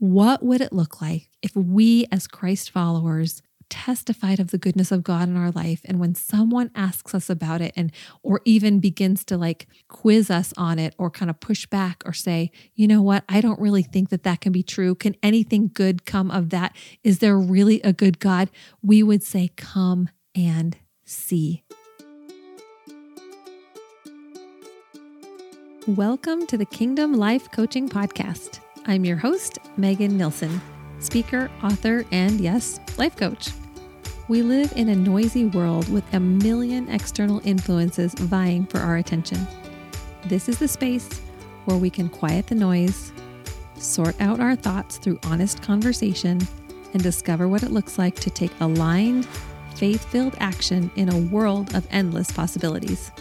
What would it look like if we, as Christ followers, testified of the goodness of God in our life and when someone asks us about it and or even begins to like quiz us on it or kind of push back or say, "You know what? I don't really think that that can be true. Can anything good come of that? Is there really a good God?" We would say, "Come and see." Welcome to the Kingdom Life Coaching Podcast. I'm your host, Megan Nilsson, speaker, author, and yes, life coach. We live in a noisy world with a million external influences vying for our attention. This is the space where we can quiet the noise, sort out our thoughts through honest conversation, and discover what it looks like to take aligned, faith filled action in a world of endless possibilities.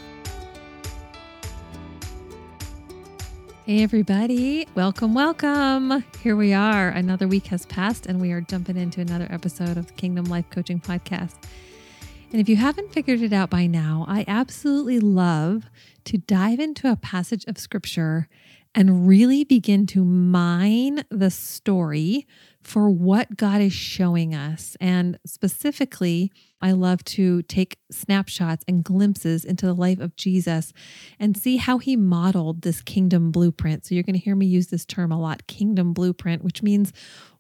Hey, everybody. Welcome, welcome. Here we are. Another week has passed, and we are jumping into another episode of the Kingdom Life Coaching Podcast. And if you haven't figured it out by now, I absolutely love to dive into a passage of scripture and really begin to mine the story for what God is showing us. And specifically, I love to take snapshots and glimpses into the life of Jesus and see how he modeled this kingdom blueprint. So you're going to hear me use this term a lot kingdom blueprint, which means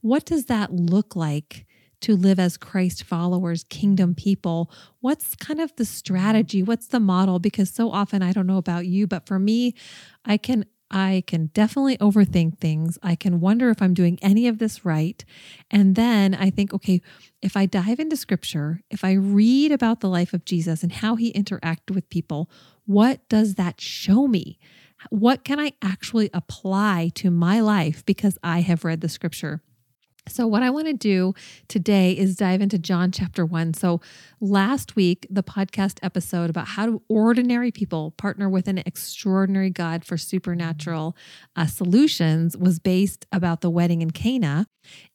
what does that look like? To live as Christ followers, kingdom people. What's kind of the strategy? What's the model? Because so often, I don't know about you, but for me, I can I can definitely overthink things. I can wonder if I'm doing any of this right. And then I think, okay, if I dive into scripture, if I read about the life of Jesus and how he interacted with people, what does that show me? What can I actually apply to my life because I have read the scripture? So, what I want to do today is dive into John chapter one. So, last week, the podcast episode about how do ordinary people partner with an extraordinary God for supernatural uh, solutions was based about the wedding in Cana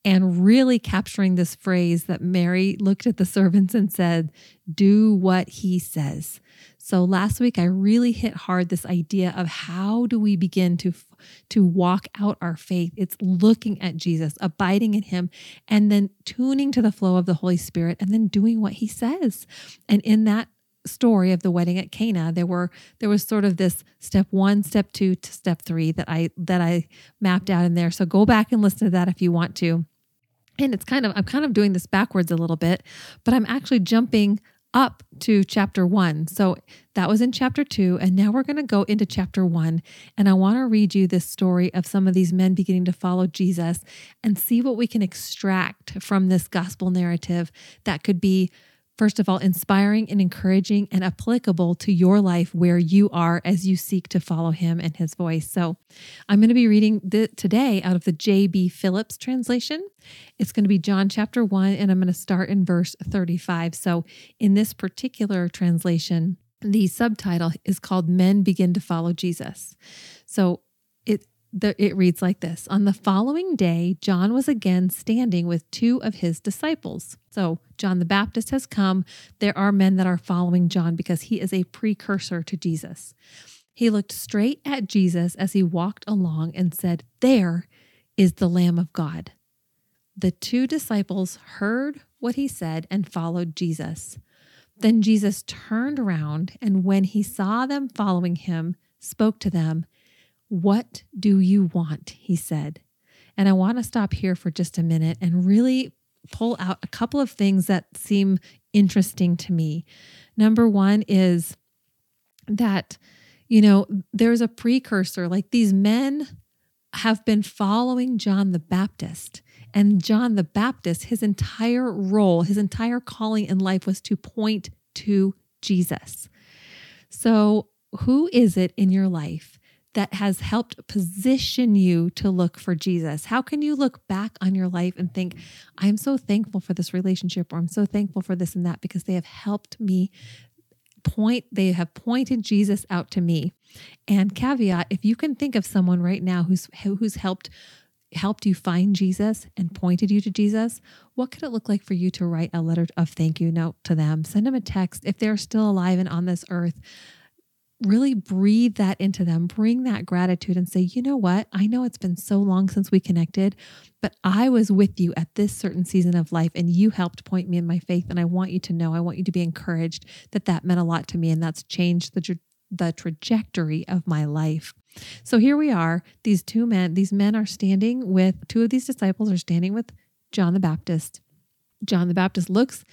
and really capturing this phrase that Mary looked at the servants and said, Do what he says. So last week I really hit hard this idea of how do we begin to to walk out our faith. It's looking at Jesus, abiding in him and then tuning to the flow of the Holy Spirit and then doing what he says. And in that story of the wedding at Cana, there were there was sort of this step 1, step 2 to step 3 that I that I mapped out in there. So go back and listen to that if you want to. And it's kind of I'm kind of doing this backwards a little bit, but I'm actually jumping up to chapter one. So that was in chapter two. And now we're going to go into chapter one. And I want to read you this story of some of these men beginning to follow Jesus and see what we can extract from this gospel narrative that could be First of all, inspiring and encouraging and applicable to your life where you are as you seek to follow him and his voice. So, I'm going to be reading the, today out of the J.B. Phillips translation. It's going to be John chapter 1, and I'm going to start in verse 35. So, in this particular translation, the subtitle is called Men Begin to Follow Jesus. So, the, it reads like this On the following day, John was again standing with two of his disciples. So, John the Baptist has come. There are men that are following John because he is a precursor to Jesus. He looked straight at Jesus as he walked along and said, There is the Lamb of God. The two disciples heard what he said and followed Jesus. Then Jesus turned around and when he saw them following him, spoke to them what do you want? He said. And I want to stop here for just a minute and really pull out a couple of things that seem interesting to me. Number one is that, you know, there's a precursor, like these men have been following John the Baptist. And John the Baptist, his entire role, his entire calling in life was to point to Jesus. So, who is it in your life that has helped position you to look for Jesus? How can you look back on your life and think, I'm so thankful for this relationship, or I'm so thankful for this and that because they have helped me point, they have pointed Jesus out to me. And caveat, if you can think of someone right now who's who's helped helped you find Jesus and pointed you to Jesus, what could it look like for you to write a letter of thank you note to them? Send them a text if they're still alive and on this earth really breathe that into them, bring that gratitude and say, you know what? I know it's been so long since we connected, but I was with you at this certain season of life and you helped point me in my faith. And I want you to know, I want you to be encouraged that that meant a lot to me and that's changed the, tra- the trajectory of my life. So here we are. These two men, these men are standing with two of these disciples are standing with John the Baptist. John the Baptist looks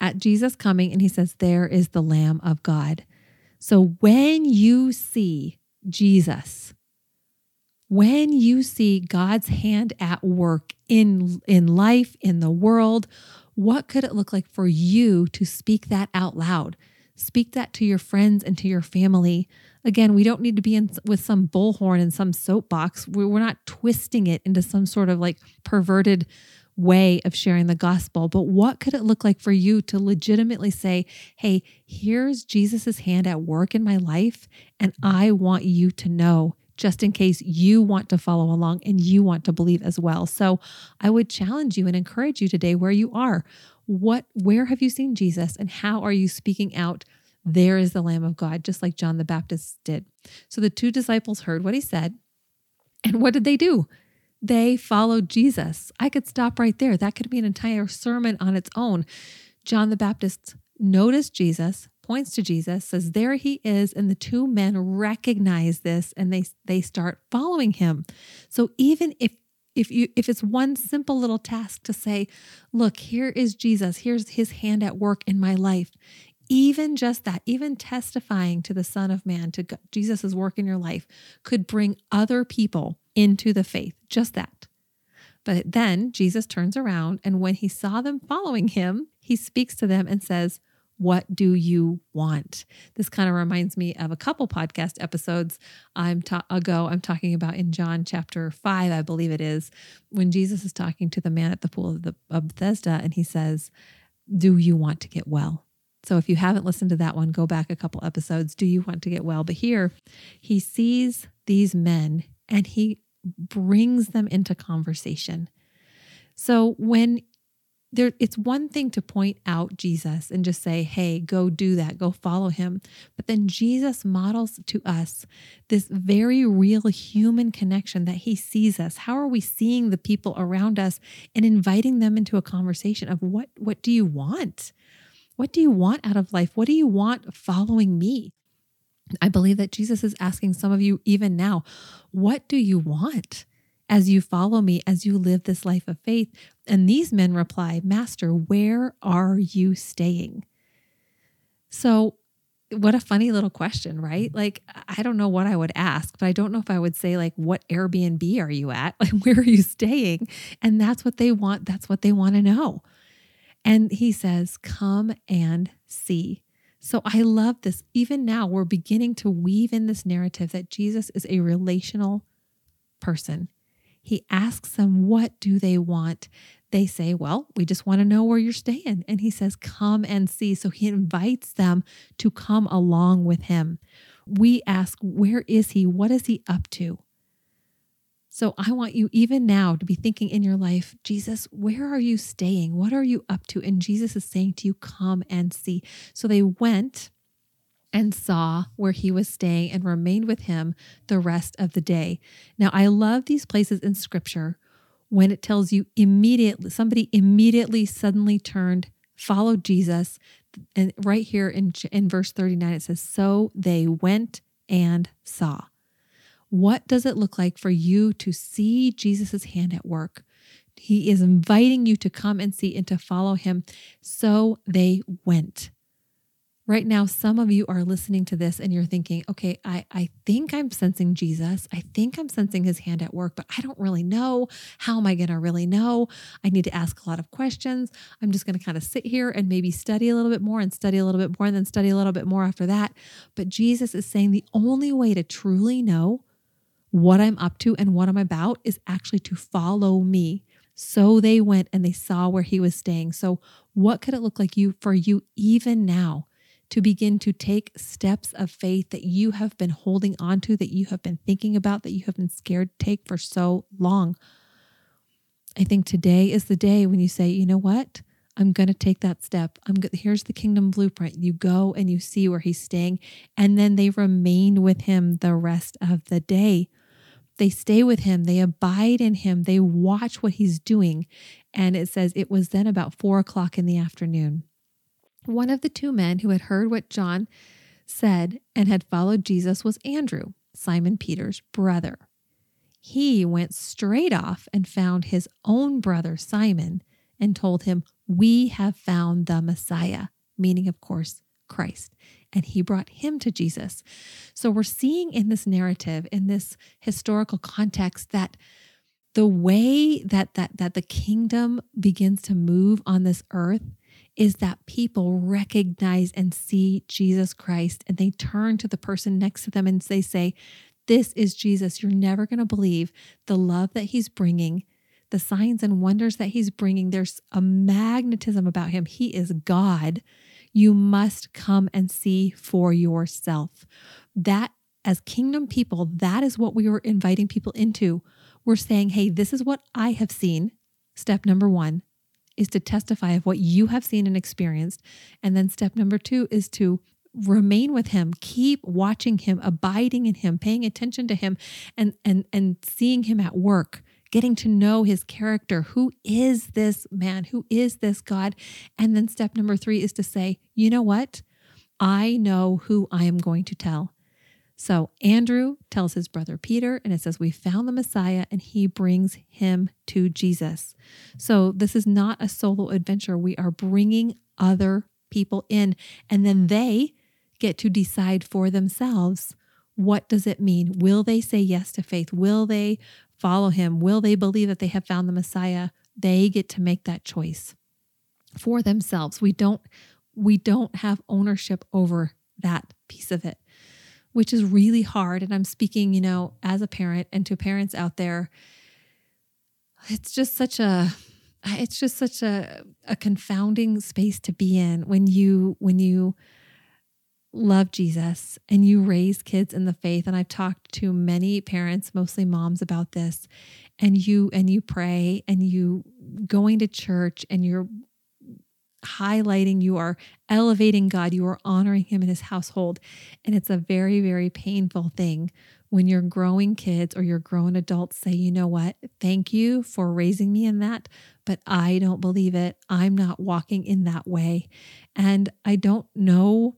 at Jesus coming and he says, There is the Lamb of God. So when you see Jesus, when you see God's hand at work in, in life, in the world, what could it look like for you to speak that out loud? Speak that to your friends and to your family. Again, we don't need to be in with some bullhorn and some soapbox. We're not twisting it into some sort of like perverted way of sharing the gospel, but what could it look like for you to legitimately say, Hey, here's Jesus's hand at work in my life, and I want you to know just in case you want to follow along and you want to believe as well. So I would challenge you and encourage you today where you are. What where have you seen Jesus and how are you speaking out? There is the Lamb of God, just like John the Baptist did. So the two disciples heard what he said. And what did they do? They followed Jesus. I could stop right there. That could be an entire sermon on its own. John the Baptist noticed Jesus, points to Jesus, says, There he is. And the two men recognize this and they, they start following him. So even if if you if it's one simple little task to say look here is jesus here's his hand at work in my life even just that even testifying to the son of man to jesus' work in your life could bring other people into the faith, just that. But then Jesus turns around, and when he saw them following him, he speaks to them and says, What do you want? This kind of reminds me of a couple podcast episodes I'm ta- ago. I'm talking about in John chapter five, I believe it is, when Jesus is talking to the man at the pool of, the, of Bethesda, and he says, Do you want to get well? So if you haven't listened to that one, go back a couple episodes. Do you want to get well? But here he sees these men and he brings them into conversation. So when there it's one thing to point out Jesus and just say, "Hey, go do that, go follow him." But then Jesus models to us this very real human connection that he sees us. How are we seeing the people around us and inviting them into a conversation of what what do you want? What do you want out of life? What do you want following me? I believe that Jesus is asking some of you even now, what do you want as you follow me, as you live this life of faith? And these men reply, Master, where are you staying? So, what a funny little question, right? Like, I don't know what I would ask, but I don't know if I would say, like, what Airbnb are you at? Like, where are you staying? And that's what they want. That's what they want to know. And he says, Come and see. So I love this. Even now, we're beginning to weave in this narrative that Jesus is a relational person. He asks them, What do they want? They say, Well, we just want to know where you're staying. And he says, Come and see. So he invites them to come along with him. We ask, Where is he? What is he up to? So I want you even now to be thinking in your life, Jesus, where are you staying? What are you up to? And Jesus is saying to you, come and see. So they went and saw where he was staying and remained with him the rest of the day. Now, I love these places in scripture when it tells you immediately, somebody immediately suddenly turned, followed Jesus. And right here in, in verse 39, it says, So they went and saw. What does it look like for you to see Jesus' hand at work? He is inviting you to come and see and to follow him. So they went. Right now, some of you are listening to this and you're thinking, okay, I, I think I'm sensing Jesus. I think I'm sensing his hand at work, but I don't really know. How am I going to really know? I need to ask a lot of questions. I'm just going to kind of sit here and maybe study a little bit more and study a little bit more and then study a little bit more after that. But Jesus is saying the only way to truly know what I'm up to and what I'm about is actually to follow me. So they went and they saw where he was staying. So what could it look like you for you even now to begin to take steps of faith that you have been holding on to, that you have been thinking about, that you have been scared to take for so long? I think today is the day when you say, you know what? I'm going to take that step. I'm go- here's the kingdom blueprint. You go and you see where he's staying and then they remain with him the rest of the day. They stay with him, they abide in him, they watch what he's doing. And it says it was then about four o'clock in the afternoon. One of the two men who had heard what John said and had followed Jesus was Andrew, Simon Peter's brother. He went straight off and found his own brother Simon and told him, We have found the Messiah, meaning, of course, Christ. And he brought him to Jesus. So we're seeing in this narrative, in this historical context, that the way that that that the kingdom begins to move on this earth is that people recognize and see Jesus Christ and they turn to the person next to them and they say, This is Jesus. You're never going to believe the love that he's bringing, the signs and wonders that he's bringing. There's a magnetism about him. He is God. You must come and see for yourself. That, as kingdom people, that is what we were inviting people into. We're saying, Hey, this is what I have seen. Step number one is to testify of what you have seen and experienced. And then step number two is to remain with him keep watching him abiding in him paying attention to him and and and seeing him at work getting to know his character who is this man who is this god and then step number 3 is to say you know what i know who i am going to tell so Andrew tells his brother Peter, and it says, We found the Messiah, and he brings him to Jesus. So this is not a solo adventure. We are bringing other people in, and then they get to decide for themselves what does it mean? Will they say yes to faith? Will they follow him? Will they believe that they have found the Messiah? They get to make that choice for themselves. We don't we don't have ownership over that piece of it which is really hard. And I'm speaking, you know, as a parent and to parents out there. It's just such a it's just such a, a confounding space to be in when you when you love Jesus and you raise kids in the faith and I've talked to many parents mostly moms about this and you and you pray and you going to church and you're highlighting, you are elevating God, you are honoring Him in His household. And it's a very, very painful thing when your growing kids or your grown adults say, you know what, thank you for raising me in that, but I don't believe it. I'm not walking in that way. And I don't know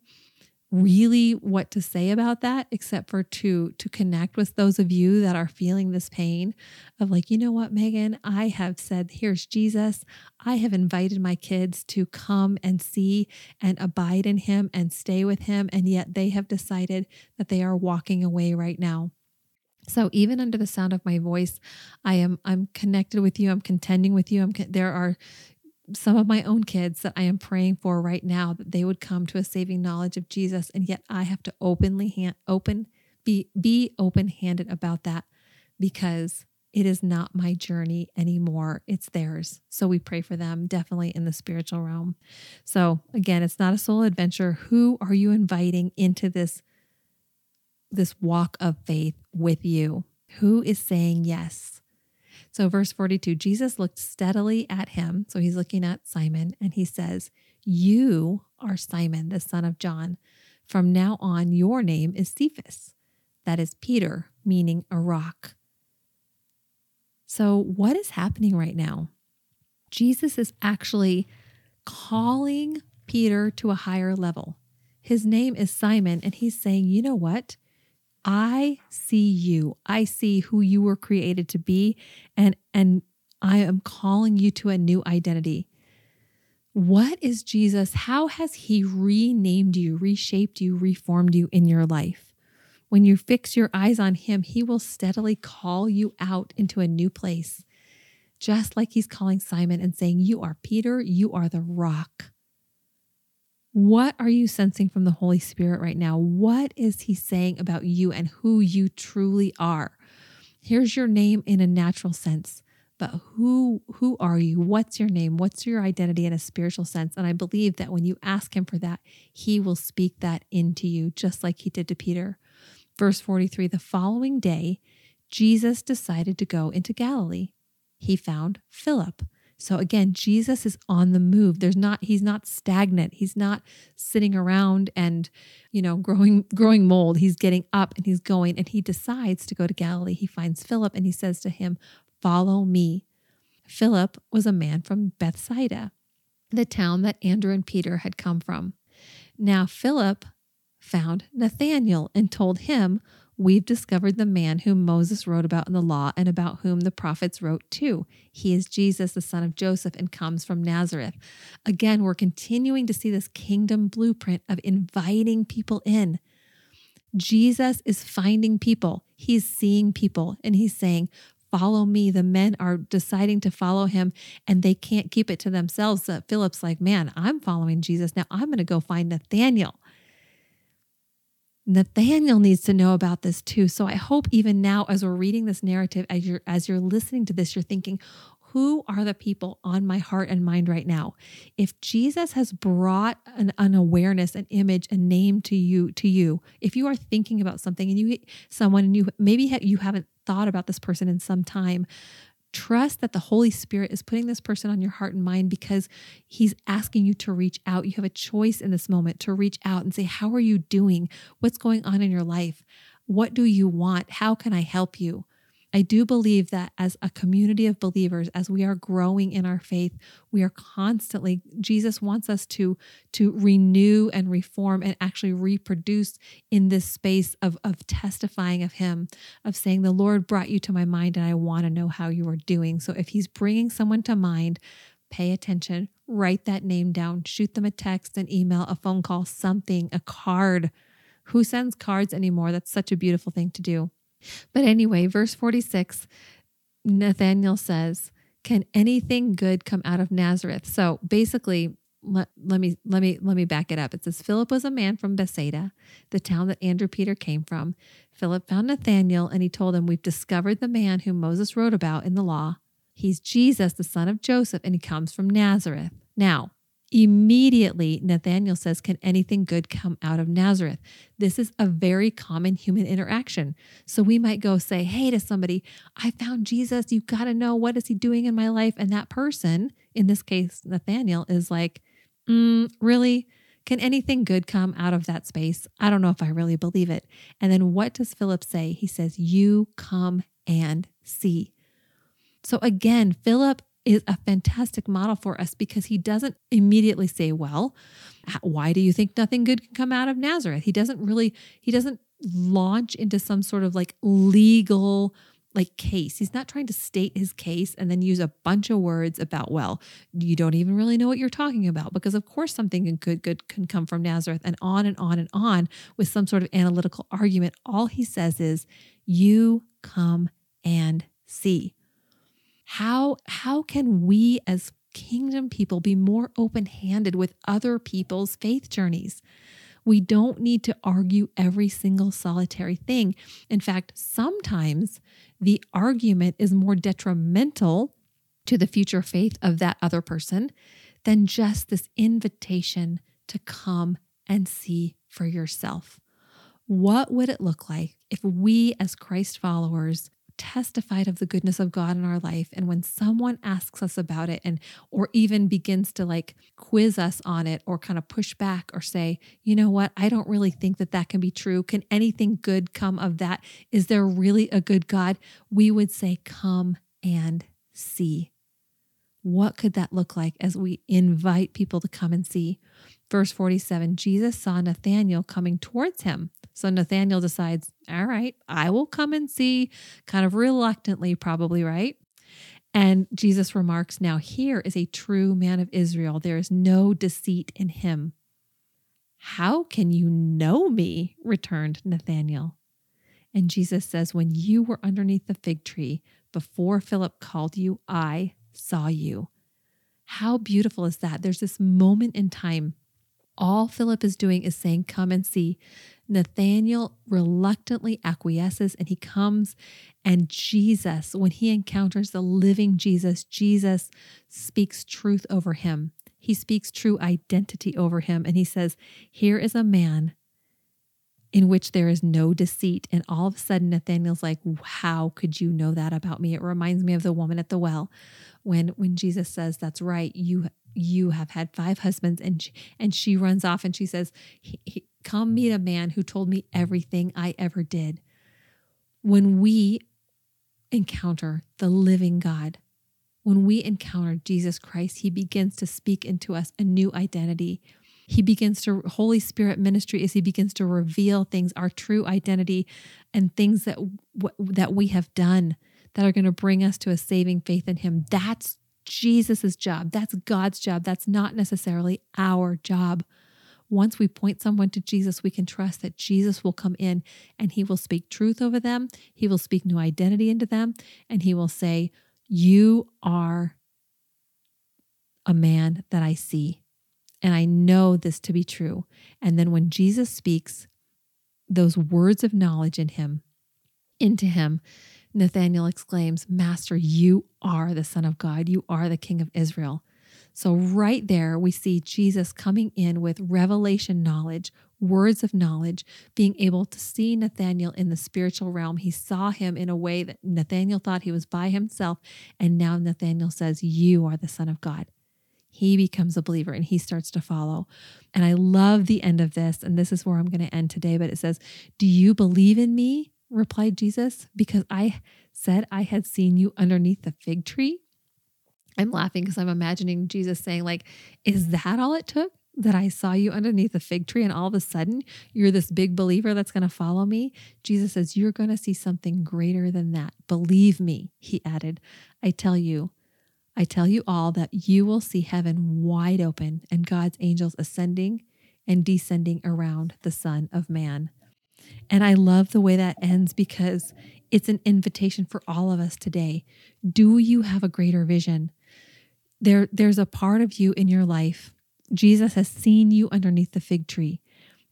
really what to say about that except for to to connect with those of you that are feeling this pain of like you know what Megan I have said here's Jesus I have invited my kids to come and see and abide in him and stay with him and yet they have decided that they are walking away right now so even under the sound of my voice, I am I'm connected with you. I'm contending with you. I'm there are some of my own kids that I am praying for right now that they would come to a saving knowledge of Jesus and yet I have to openly hand, open be be open-handed about that because it is not my journey anymore. It's theirs. So we pray for them definitely in the spiritual realm. So again it's not a solo adventure. Who are you inviting into this this walk of faith with you? Who is saying yes so, verse 42 Jesus looked steadily at him. So, he's looking at Simon and he says, You are Simon, the son of John. From now on, your name is Cephas. That is Peter, meaning a rock. So, what is happening right now? Jesus is actually calling Peter to a higher level. His name is Simon, and he's saying, You know what? I see you. I see who you were created to be and and I am calling you to a new identity. What is Jesus? How has he renamed you, reshaped you, reformed you in your life? When you fix your eyes on him, he will steadily call you out into a new place. Just like he's calling Simon and saying, You are Peter, you are the rock. What are you sensing from the Holy Spirit right now? What is He saying about you and who you truly are? Here's your name in a natural sense, but who who are you? What's your name? What's your identity in a spiritual sense? And I believe that when you ask Him for that, He will speak that into you, just like He did to Peter. Verse 43 The following day, Jesus decided to go into Galilee. He found Philip So again, Jesus is on the move. There's not he's not stagnant. He's not sitting around and, you know, growing growing mold. He's getting up and he's going and he decides to go to Galilee. He finds Philip and he says to him, "Follow me." Philip was a man from Bethsaida, the town that Andrew and Peter had come from. Now Philip found Nathanael and told him, We've discovered the man whom Moses wrote about in the law and about whom the prophets wrote too. He is Jesus, the son of Joseph, and comes from Nazareth. Again, we're continuing to see this kingdom blueprint of inviting people in. Jesus is finding people, he's seeing people, and he's saying, Follow me. The men are deciding to follow him and they can't keep it to themselves. So Philip's like, Man, I'm following Jesus. Now I'm going to go find Nathanael. Nathanael needs to know about this too. So I hope even now, as we're reading this narrative, as you're as you're listening to this, you're thinking, who are the people on my heart and mind right now? If Jesus has brought an, an awareness, an image, a name to you, to you, if you are thinking about something and you someone and you maybe you haven't thought about this person in some time, Trust that the Holy Spirit is putting this person on your heart and mind because He's asking you to reach out. You have a choice in this moment to reach out and say, How are you doing? What's going on in your life? What do you want? How can I help you? I do believe that as a community of believers, as we are growing in our faith, we are constantly, Jesus wants us to, to renew and reform and actually reproduce in this space of, of testifying of Him, of saying, The Lord brought you to my mind and I want to know how you are doing. So if He's bringing someone to mind, pay attention, write that name down, shoot them a text, an email, a phone call, something, a card. Who sends cards anymore? That's such a beautiful thing to do. But anyway, verse 46, Nathanael says, Can anything good come out of Nazareth? So basically, let, let me let me let me back it up. It says Philip was a man from Bethsaida, the town that Andrew Peter came from. Philip found Nathanael and he told him, We've discovered the man whom Moses wrote about in the law. He's Jesus, the son of Joseph, and he comes from Nazareth. Now, Immediately, Nathanael says, Can anything good come out of Nazareth? This is a very common human interaction. So we might go say, Hey, to somebody, I found Jesus. You got to know what is he doing in my life? And that person, in this case, Nathanael, is like, mm, Really? Can anything good come out of that space? I don't know if I really believe it. And then what does Philip say? He says, You come and see. So again, Philip is a fantastic model for us because he doesn't immediately say, Well, why do you think nothing good can come out of Nazareth? He doesn't really, he doesn't launch into some sort of like legal like case. He's not trying to state his case and then use a bunch of words about, well, you don't even really know what you're talking about because of course something good good can come from Nazareth and on and on and on with some sort of analytical argument. All he says is, you come and see. How how can we as kingdom people be more open-handed with other people's faith journeys? We don't need to argue every single solitary thing. In fact, sometimes the argument is more detrimental to the future faith of that other person than just this invitation to come and see for yourself. What would it look like if we, as Christ followers, testified of the goodness of God in our life and when someone asks us about it and or even begins to like quiz us on it or kind of push back or say, "You know what? I don't really think that that can be true. Can anything good come of that? Is there really a good God?" We would say, "Come and see." What could that look like as we invite people to come and see? Verse 47 Jesus saw Nathanael coming towards him so Nathanael decides, all right, I will come and see, kind of reluctantly, probably, right? And Jesus remarks, Now here is a true man of Israel. There is no deceit in him. How can you know me? returned Nathanael. And Jesus says, When you were underneath the fig tree, before Philip called you, I saw you. How beautiful is that? There's this moment in time. All Philip is doing is saying, Come and see. Nathanael reluctantly acquiesces and he comes. And Jesus, when he encounters the living Jesus, Jesus speaks truth over him. He speaks true identity over him. And he says, Here is a man in which there is no deceit. And all of a sudden, Nathanael's like, How could you know that about me? It reminds me of the woman at the well when when Jesus says, That's right, you you have had five husbands and she, and she runs off and she says come meet a man who told me everything i ever did when we encounter the living god when we encounter jesus christ he begins to speak into us a new identity he begins to holy spirit ministry as he begins to reveal things our true identity and things that that we have done that are going to bring us to a saving faith in him that's Jesus' job. That's God's job. That's not necessarily our job. Once we point someone to Jesus, we can trust that Jesus will come in and he will speak truth over them. He will speak new identity into them. And he will say, You are a man that I see. And I know this to be true. And then when Jesus speaks those words of knowledge in him, into him, Nathanael exclaims, Master, you are the Son of God. You are the King of Israel. So, right there, we see Jesus coming in with revelation knowledge, words of knowledge, being able to see Nathanael in the spiritual realm. He saw him in a way that Nathanael thought he was by himself. And now Nathanael says, You are the Son of God. He becomes a believer and he starts to follow. And I love the end of this. And this is where I'm going to end today. But it says, Do you believe in me? replied Jesus, because I said I had seen you underneath the fig tree. I'm laughing because I'm imagining Jesus saying, like, is that all it took? That I saw you underneath the fig tree, and all of a sudden you're this big believer that's going to follow me. Jesus says, You're going to see something greater than that. Believe me, he added. I tell you, I tell you all that you will see heaven wide open and God's angels ascending and descending around the Son of Man. And I love the way that ends because it's an invitation for all of us today. Do you have a greater vision? There, there's a part of you in your life. Jesus has seen you underneath the fig tree.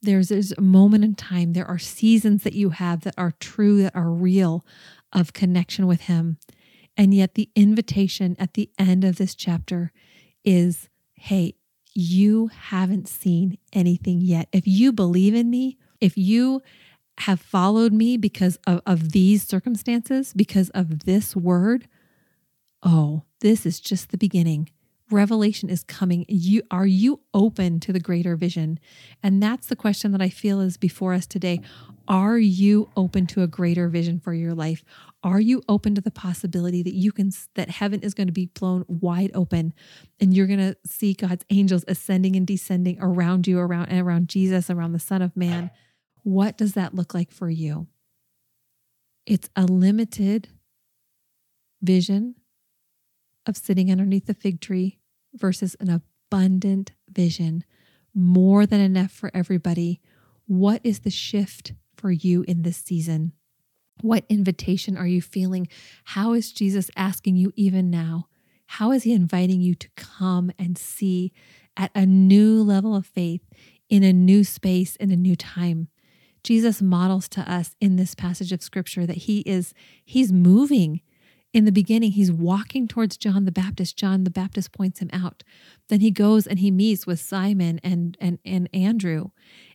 There's, there's a moment in time. There are seasons that you have that are true, that are real of connection with Him. And yet, the invitation at the end of this chapter is hey, you haven't seen anything yet. If you believe in me, if you have followed me because of, of these circumstances, because of this word, oh, this is just the beginning. Revelation is coming. You are you open to the greater vision? And that's the question that I feel is before us today. Are you open to a greater vision for your life? Are you open to the possibility that you can that heaven is going to be blown wide open and you're going to see God's angels ascending and descending around you around and around Jesus, around the Son of Man? What does that look like for you? It's a limited vision of sitting underneath the fig tree versus an abundant vision, more than enough for everybody. What is the shift for you in this season? What invitation are you feeling? How is Jesus asking you even now? How is he inviting you to come and see at a new level of faith in a new space in a new time? Jesus models to us in this passage of scripture that he is he's moving in the beginning he's walking towards John the Baptist. John the Baptist points him out. Then he goes and he meets with Simon and and and Andrew.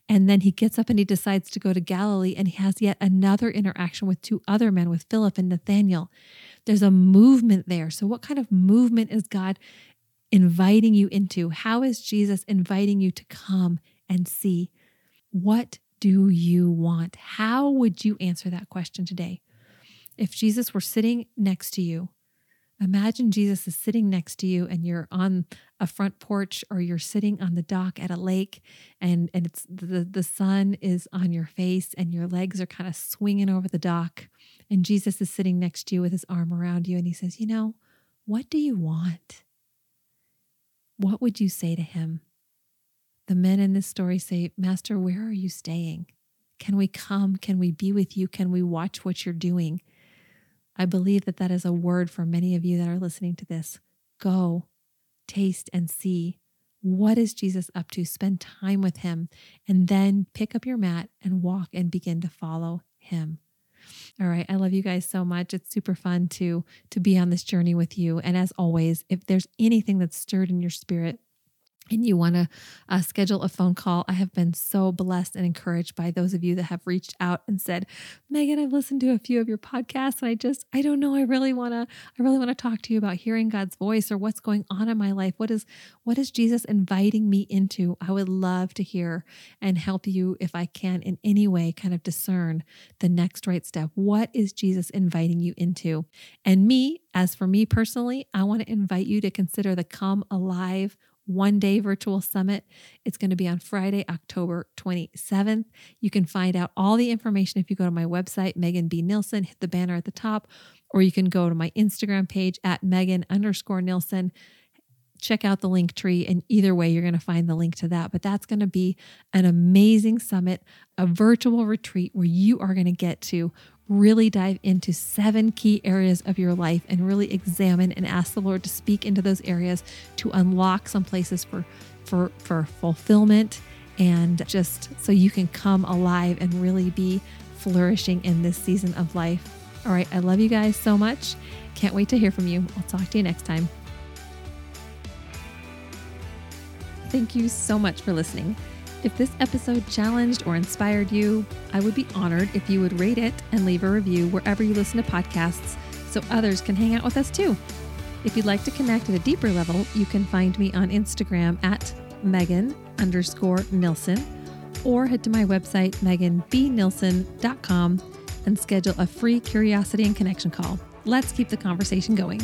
And then he gets up and he decides to go to Galilee and he has yet another interaction with two other men with Philip and Nathanael. There's a movement there. So what kind of movement is God inviting you into? How is Jesus inviting you to come and see? What do you want? How would you answer that question today? If Jesus were sitting next to you, imagine Jesus is sitting next to you and you're on a front porch or you're sitting on the dock at a lake and, and it's the, the sun is on your face and your legs are kind of swinging over the dock. And Jesus is sitting next to you with his arm around you and he says, You know, what do you want? What would you say to him? The men in this story say, Master, where are you staying? Can we come? Can we be with you? Can we watch what you're doing? I believe that that is a word for many of you that are listening to this. Go, taste, and see. What is Jesus up to? Spend time with him and then pick up your mat and walk and begin to follow him. All right, I love you guys so much. It's super fun to to be on this journey with you. And as always, if there's anything that's stirred in your spirit and you want to uh, schedule a phone call, I have been so blessed and encouraged by those of you that have reached out and said, "Megan, I've listened to a few of your podcasts, and I just, I don't know, I really want to, I really want to talk to you about hearing God's voice or what's going on in my life. What is, what is Jesus inviting me into? I would love to hear and help you if I can in any way, kind of discern the next right step. What is Jesus inviting you into? And me, as for me personally, I want to invite you to consider the Come Alive one day virtual summit. It's going to be on Friday, October 27th. You can find out all the information if you go to my website, Megan B. Nilsson, hit the banner at the top, or you can go to my Instagram page at Megan underscore Nilsson. Check out the link tree, and either way, you're going to find the link to that. But that's going to be an amazing summit, a virtual retreat where you are going to get to really dive into seven key areas of your life and really examine and ask the Lord to speak into those areas to unlock some places for for for fulfillment and just so you can come alive and really be flourishing in this season of life. All right, I love you guys so much. Can't wait to hear from you. I'll talk to you next time. Thank you so much for listening. If this episode challenged or inspired you, I would be honored if you would rate it and leave a review wherever you listen to podcasts so others can hang out with us too. If you'd like to connect at a deeper level, you can find me on Instagram at Megan underscore Nilsson or head to my website, meganbnilsson.com, and schedule a free curiosity and connection call. Let's keep the conversation going.